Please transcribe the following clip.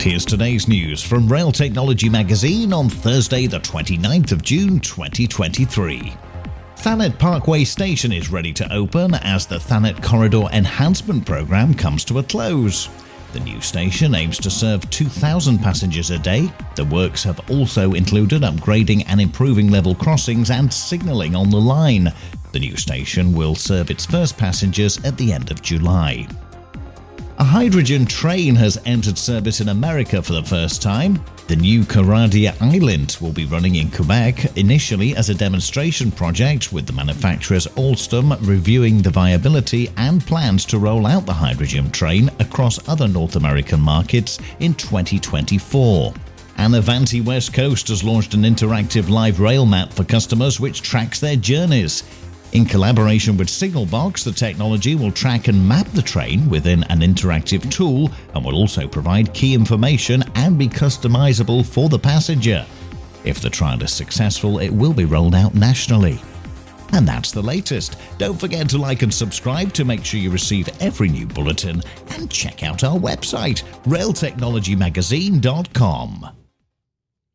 Here's today's news from Rail Technology Magazine on Thursday, the 29th of June 2023. Thanet Parkway Station is ready to open as the Thanet Corridor Enhancement Programme comes to a close. The new station aims to serve 2,000 passengers a day. The works have also included upgrading and improving level crossings and signalling on the line. The new station will serve its first passengers at the end of July. A hydrogen train has entered service in America for the first time. The new Coradia iLint will be running in Quebec initially as a demonstration project, with the manufacturers Alstom reviewing the viability and plans to roll out the hydrogen train across other North American markets in 2024. And Avanti West Coast has launched an interactive live rail map for customers which tracks their journeys. In collaboration with Signalbox, the technology will track and map the train within an interactive tool and will also provide key information and be customizable for the passenger. If the trial is successful, it will be rolled out nationally. And that's the latest. Don't forget to like and subscribe to make sure you receive every new bulletin and check out our website, railtechnologymagazine.com.